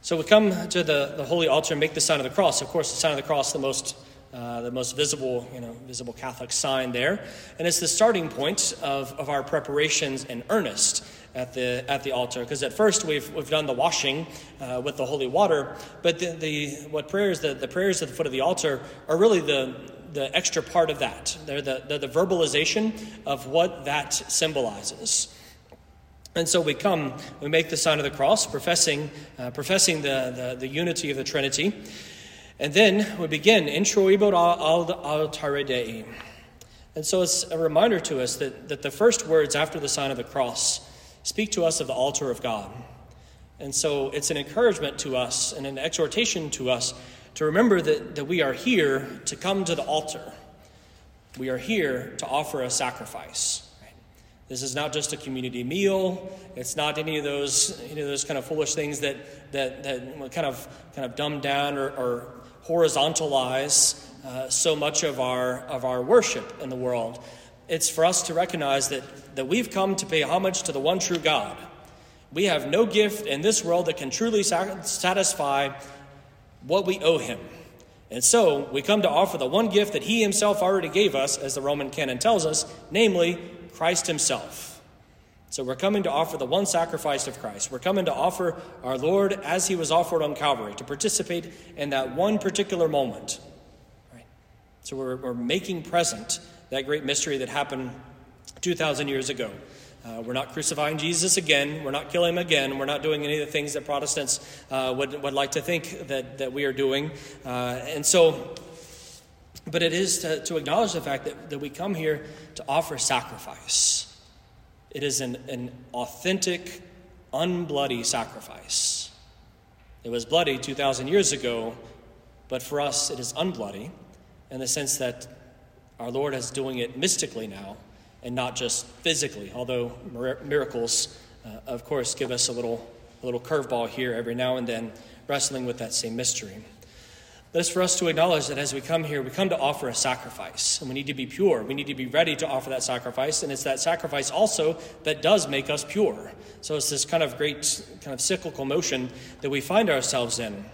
So we come to the, the holy altar and make the sign of the cross. Of course, the sign of the cross, the most uh, the most visible, you know, visible Catholic sign there, and it's the starting point of, of our preparations in earnest at the at the altar. Because at first we've we've done the washing uh, with the holy water, but the, the what prayers the, the prayers at the foot of the altar are really the the extra part of that. They're the, the verbalization of what that symbolizes. And so we come, we make the sign of the cross, professing, uh, professing the, the, the, unity of the Trinity. And then we begin, Introibo ad altare Dei. And so it's a reminder to us that, that the first words after the sign of the cross speak to us of the altar of God. And so it's an encouragement to us and an exhortation to us to remember that, that we are here to come to the altar. We are here to offer a sacrifice. This is not just a community meal. It's not any of those, any of those kind of foolish things that, that, that kind, of, kind of dumb down or, or horizontalize uh, so much of our, of our worship in the world. It's for us to recognize that that we've come to pay homage to the one true God. We have no gift in this world that can truly satisfy what we owe him. And so we come to offer the one gift that he himself already gave us, as the Roman canon tells us, namely Christ himself. So we're coming to offer the one sacrifice of Christ. We're coming to offer our Lord as he was offered on Calvary, to participate in that one particular moment. Right? So we're, we're making present that great mystery that happened 2,000 years ago. Uh, we're not crucifying Jesus again. We're not killing him again. We're not doing any of the things that Protestants uh, would, would like to think that, that we are doing. Uh, and so, but it is to, to acknowledge the fact that, that we come here to offer sacrifice. It is an, an authentic, unbloody sacrifice. It was bloody 2,000 years ago, but for us it is unbloody in the sense that our Lord is doing it mystically now and not just physically, although miracles, uh, of course, give us a little, a little curveball here every now and then, wrestling with that same mystery. But it's for us to acknowledge that as we come here, we come to offer a sacrifice. And we need to be pure. We need to be ready to offer that sacrifice. And it's that sacrifice also that does make us pure. So it's this kind of great, kind of cyclical motion that we find ourselves in.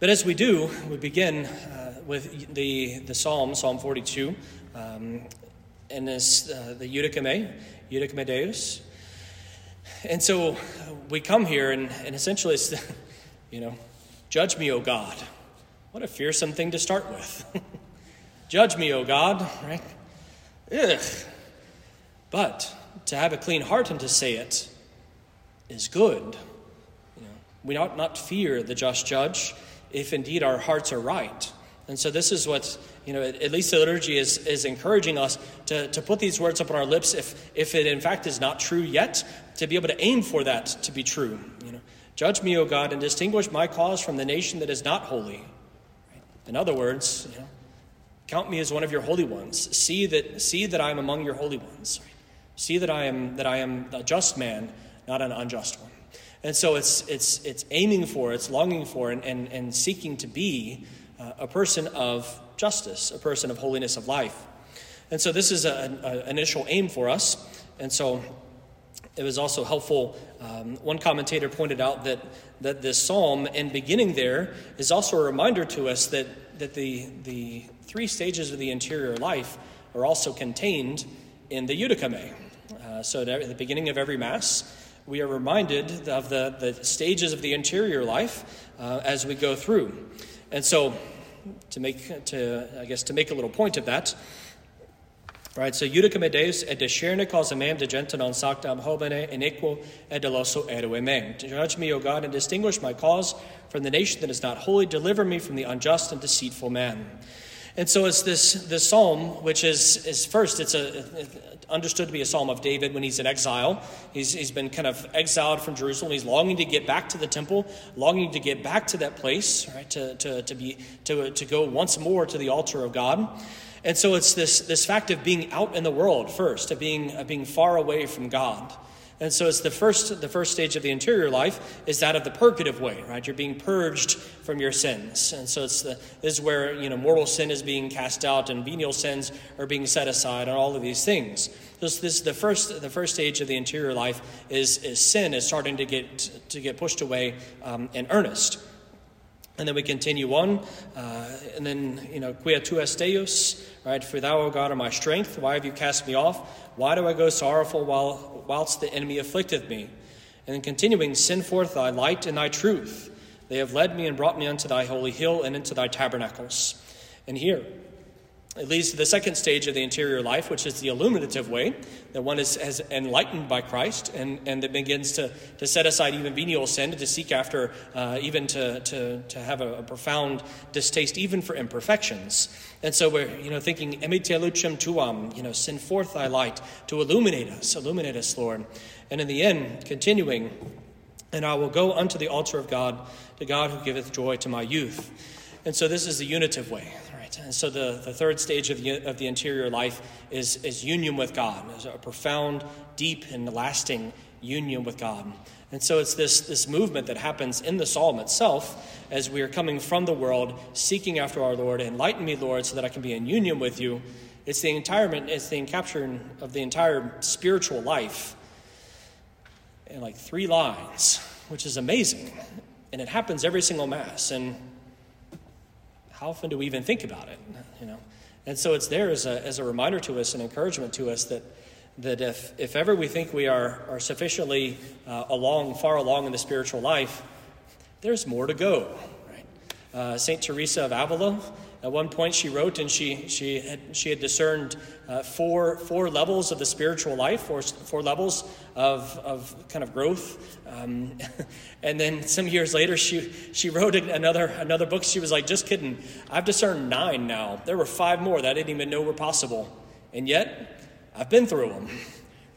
But as we do, we begin uh, with the, the Psalm, Psalm 42, um, and this, uh, the Judica Me, Judica Me Deus. And so we come here, and, and essentially it's, you know, judge me, O God. What a fearsome thing to start with. judge me, O God, right? Ugh. But to have a clean heart and to say it is good. You know, we ought not fear the just judge if indeed our hearts are right. And so this is what, you know, at least the liturgy is, is encouraging us to, to put these words up on our lips if, if it in fact is not true yet, to be able to aim for that to be true. You know, Judge me, O God, and distinguish my cause from the nation that is not holy. In other words, you know, count me as one of your holy ones. See that, see that I am among your holy ones. See that I am, that I am a just man, not an unjust one. And so it's, it's, it's aiming for, it's longing for, and, and, and seeking to be uh, a person of justice, a person of holiness of life. And so this is an initial aim for us. And so it was also helpful. Um, one commentator pointed out that, that this psalm and beginning there is also a reminder to us that, that the, the three stages of the interior life are also contained in the Judica Me. Uh, so at the beginning of every Mass, we are reminded of the, the stages of the interior life uh, as we go through. And so, to make, to, I guess, to make a little point of that, right, so Judica me Deus et discerne causa meam de gente non sactam ab homine iniquo et doloso erue. Judge me, O God, and distinguish my cause from the nation that is not holy. Deliver me from the unjust and deceitful man. And so it's this, this psalm, which is, is first, it's a, understood to be a psalm of David when he's in exile. He's, he's been kind of exiled from Jerusalem. He's longing to get back to the temple, longing to get back to that place, right, to, to, to, be, to, to go once more to the altar of God. And so it's this, this fact of being out in the world first, of being, of being far away from God. And so it's the first, the first stage of the interior life is that of the purgative way, right? You're being purged from your sins. And so it's the, this is where, you know, mortal sin is being cast out and venial sins are being set aside and all of these things. This, this the first, the first stage of the interior life is, is sin is starting to get, to get pushed away um, in earnest. And then we continue on, uh, and then, you know, quia tu es Deus, right? For thou, O God, are my strength. Why have you cast me off? Why do I go sorrowful while, whilst the enemy afflicteth me? And then continuing, send forth thy light and thy truth. They have led me and brought me unto thy holy hill and into thy tabernacles. And here, it leads to the second stage of the interior life, which is the illuminative way, that one is, enlightened by Christ and, and that begins to, to set aside even venial sin, to seek after, uh, even to, to, to have a, a, profound distaste even for imperfections. And so we're you know, thinking, emitte lucem tuam, you know, send forth thy light to illuminate us, illuminate us, Lord. And in the end, continuing, and I will go unto the altar of God, to God who giveth joy to my youth. And so this is the unitive way. Right? And so the, the third stage of the, of the interior life is, is union with God, is a profound, deep, and lasting union with God. And so it's this, this movement that happens in the psalm itself as we are coming from the world, seeking after our Lord. Enlighten me, Lord, so that I can be in union with you. It's the entire, it's the encapturing of the entire spiritual life in like three lines, which is amazing. And it happens every single Mass. And how often do we even think about it? You know, and so it's there as a, as a reminder to us, and encouragement to us that that if, if ever we think we are, are sufficiently uh, along, far along in the spiritual life, there's more to go. Right? Uh, Saint Teresa of Avila at one point, she wrote, and she she had she had discerned uh, four four levels of the spiritual life, four four levels of of kind of growth. Um, and then some years later, she she wrote another another book. She was like, "Just kidding, I've discerned nine now. There were five more that I didn't even know were possible, and yet I've been through them."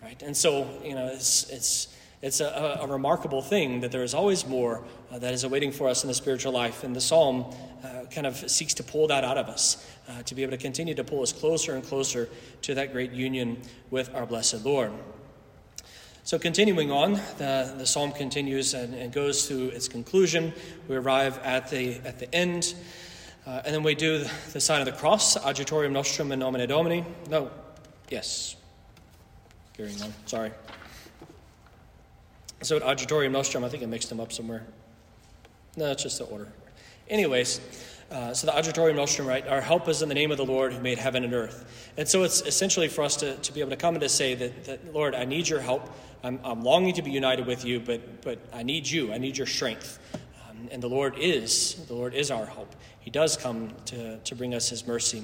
Right, and so you know, it's it's it's a, a, remarkable thing that there is always more uh, that is awaiting for us in the spiritual life. And the psalm uh, kind of seeks to pull that out of us, uh, to be able to continue to pull us closer and closer to that great union with our blessed Lord. So, continuing on, the, the psalm continues and, and goes to its conclusion. We arrive at the, at the end, uh, and then we do the sign of the cross, Adjutorium Nostrum in nomine Domini. No, yes. Carrying on, sorry. So, at Nostrum, I think I mixed them up somewhere. No, it's just the order. Anyways, uh, so the Adjutorium Nostrum, right? Our help is in the name of the Lord who made heaven and earth. And so it's essentially for us to, to be able to come and to say that, that Lord, I need your help. I'm, I'm longing to be united with you, but, but I need you. I need your strength. Um, and the Lord is, the Lord is our help. He does come to, to bring us his mercy.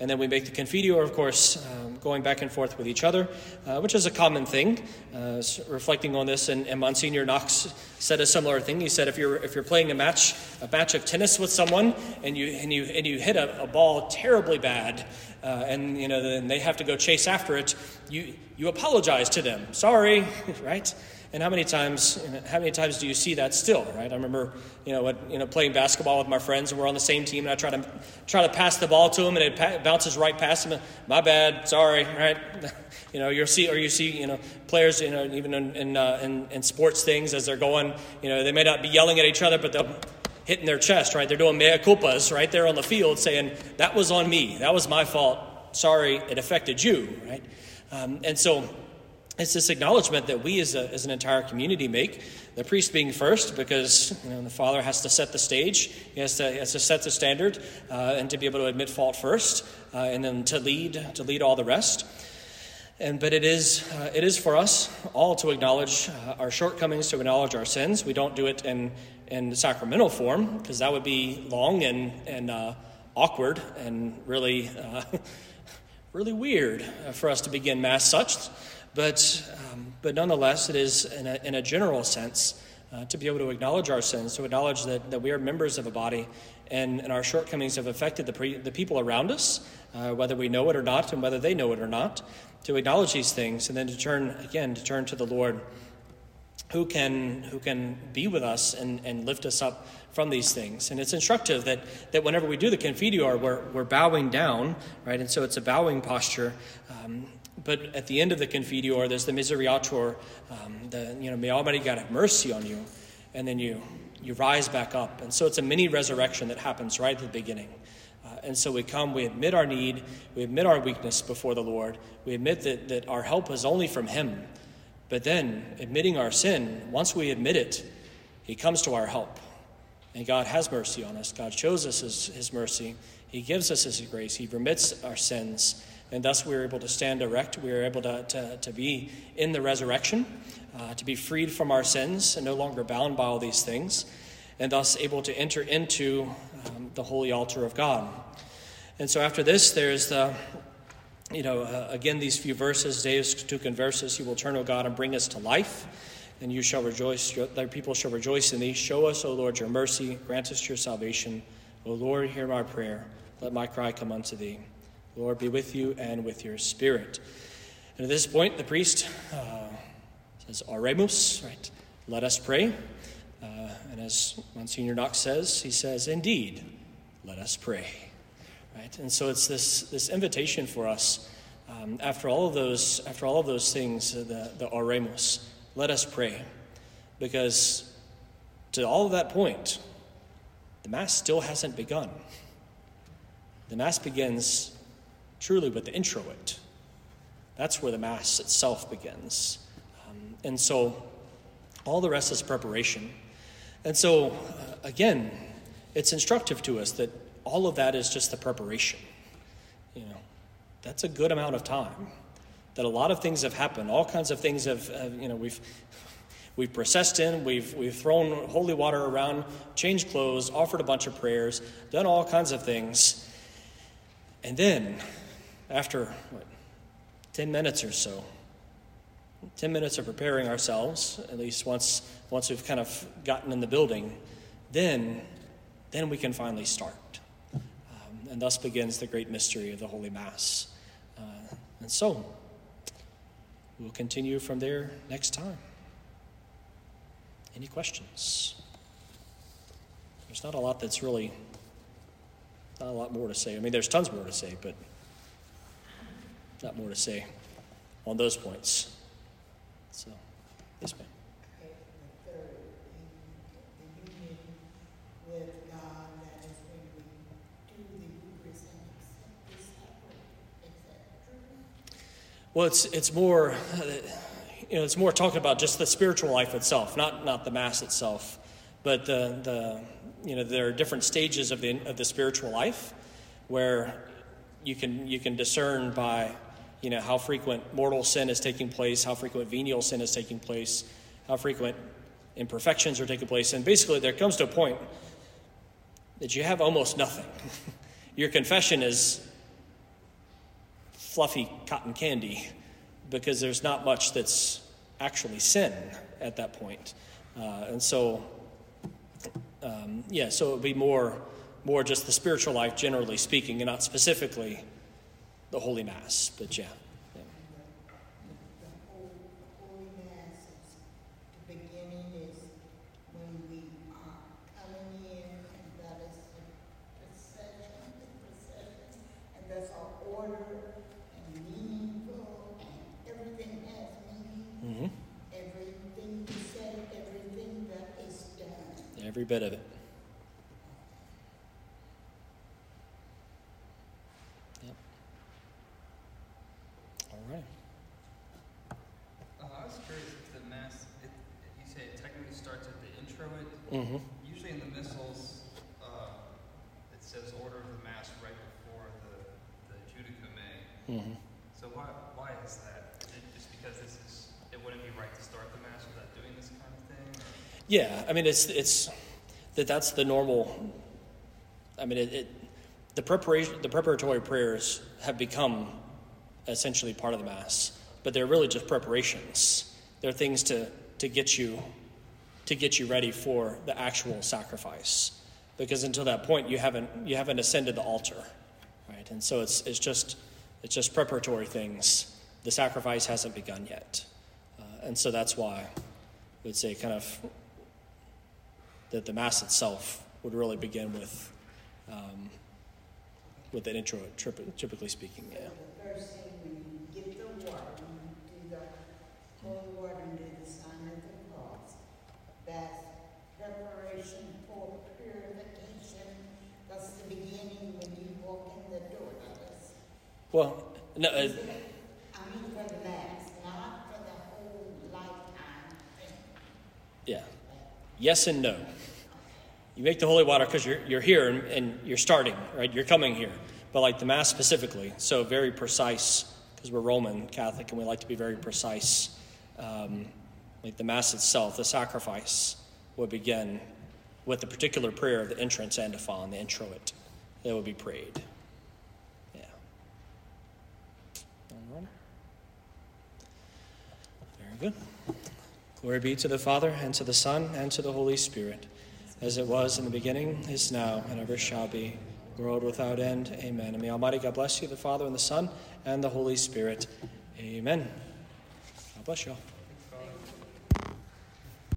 And then we make the Confiteor, of course, um, going back and forth with each other, uh, which is a common thing. Uh, reflecting on this, and, and, Monsignor Knox said a similar thing. He said, if you're if you're playing a match a match of tennis with someone, and you and you and you hit a, a ball terribly bad, uh, and you know then they have to go chase after it, you you apologize to them. Sorry, right? And how many times, how many times do you see that still, right? I remember, you know, you know, playing basketball with my friends, and we're on the same team, and I try to try to pass the ball to him, and it bounces right past him. My bad, sorry, right? you know, you see, or you see, you know, players, you know, even in in, uh, in in sports things as they're going, you know, they may not be yelling at each other, but they'll hitting their chest, right? They're doing mea culpas right there on the field, saying that was on me, that was my fault. Sorry, it affected you, right? Um, and so it's this acknowledgement that we as, a, as an entire community make. The priest being first, because you know, the father has to set the stage, he has to, he has to set the standard, uh, and to be able to admit fault first, uh, and then to lead to lead all the rest. And but it is uh, it is for us all to acknowledge uh, our shortcomings, to acknowledge our sins. We don't do it in in sacramental form because that would be long and and uh, awkward and really uh, really weird for us to begin mass such. But, um, but nonetheless, it is in a, in a general sense uh, to be able to acknowledge our sins, to acknowledge that, that we are members of a body and, and our shortcomings have affected the, pre, the people around us, uh, whether we know it or not, and whether they know it or not, to acknowledge these things and then to turn, again, to turn to the Lord who can, who can be with us and, and lift us up from these things. And it's instructive that, that whenever we do the Confiteor, we're, we're bowing down, right? And so it's a bowing posture. Um, but at the end of the Confiteor, there's the Misereatur, um, the, you know, may Almighty God have mercy on you. And then you, you rise back up. And so it's a mini resurrection that happens right at the beginning. Uh, and so we come, we admit our need, we admit our weakness before the Lord, we admit that, that our help is only from Him. But then, admitting our sin, once we admit it, He comes to our help. And God has mercy on us. God shows us His, his mercy. He gives us His grace. He remits our sins. And thus we are able to stand erect. We are able to, to, to be in the resurrection, uh, to be freed from our sins and no longer bound by all these things, and thus able to enter into um, the holy altar of God. And so after this, there's the, you know, uh, again, these few verses, Deus tu conversus, you will turn, O God, and bring us to life. And you shall rejoice, thy people shall rejoice in thee. Show us, O Lord, your mercy. Grant us your salvation. O Lord, hear my prayer. Let my cry come unto thee. Lord be with you and with your spirit. And at this point, the priest uh, says, Oremus, right? Let us pray. Uh, and as Monsignor Knox says, he says, Indeed, let us pray. Right? And so it's this, this invitation for us um, after all of those, after all of those things, uh, the, the Oremus, let us pray. Because to all of that point, the Mass still hasn't begun. The Mass begins truly with the introit. That's where the Mass itself begins. Um, and so all the rest is preparation. And so, uh, again, it's instructive to us that all of that is just the preparation. You know, that's a good amount of time. That a lot of things have happened. All kinds of things have, have you know, we've we've processed in, we've we've thrown holy water around, changed clothes, offered a bunch of prayers, done all kinds of things. And then after what, 10 minutes or so, 10 minutes of preparing ourselves, at least once, once we've kind of gotten in the building, then, then we can finally start. Um, and thus begins the great mystery of the Holy Mass. Uh, and so, we'll continue from there next time. Any questions? There's not a lot that's really, not a lot more to say. I mean, there's tons more to say, but not more to say on those points. So. Yes, ma'am. Well, it's it's more, you know, it's more talking about just the spiritual life itself, not not the mass itself, but the the you know there are different stages of the of the spiritual life where you can you can discern by you know how frequent mortal sin is taking place, how frequent venial sin is taking place, how frequent imperfections are taking place, and basically there comes to a point that you have almost nothing. Your confession is fluffy cotton candy because there's not much that's actually sin at that point. Uh, and so, um, yeah, so it would be more, more just the spiritual life, generally speaking, and not specifically the Holy Mass. But yeah. yeah. The whole, Holy Mass is, the beginning is when we are coming in, and that is the procession, the procession, and that's our order and meaningful, and everything has meaning. hmm Everything you said, everything that is done. Every bit of it. Yep. All right. Uh, I was curious if the mass, it, it- you say it technically starts at the intro. It Mm-hmm. usually in the missals, uh, it says order of the mass right before the the Judica Me. Mm-hmm. So why why is that? Is it just because this is it wouldn't be right to start the mass without doing this kind of thing? or- Yeah, I mean it's it's that that's the normal. I mean it, it the preparation the preparatory prayers have become essentially part of the mass, but they're really just preparations. They're things to to get you to get you ready for the actual sacrifice, because until that point you haven't you haven't ascended the altar, right? And so it's it's just it's just preparatory things. The sacrifice hasn't begun yet, uh, and so that's why would say kind of that the mass itself would really begin with um, with an introit, typically speaking. Yeah. So the first thing, when you get the water, when you do the holy water and do the sign of the cross, that's preparation for purification. That's the beginning when you walk in the door. That's, Well, no, uh, I mean for the mass, not for the whole lifetime yeah. Yes and no. You make the holy water because you're, you're here and, and you're starting, right? You're coming here. But like the Mass specifically, so very precise, because we're Roman Catholic and we like to be very precise. Um, like the Mass itself, the sacrifice would begin with the particular prayer of the entrance antiphon, the introit, that would be prayed. Yeah. All right. Glory be to the Father, and to the Son, and to the Holy Spirit, as it was in the beginning, is now, and ever shall be, world without end. Amen. And may Almighty God bless you, the Father, and the Son, and the Holy Spirit. Amen. God bless you all.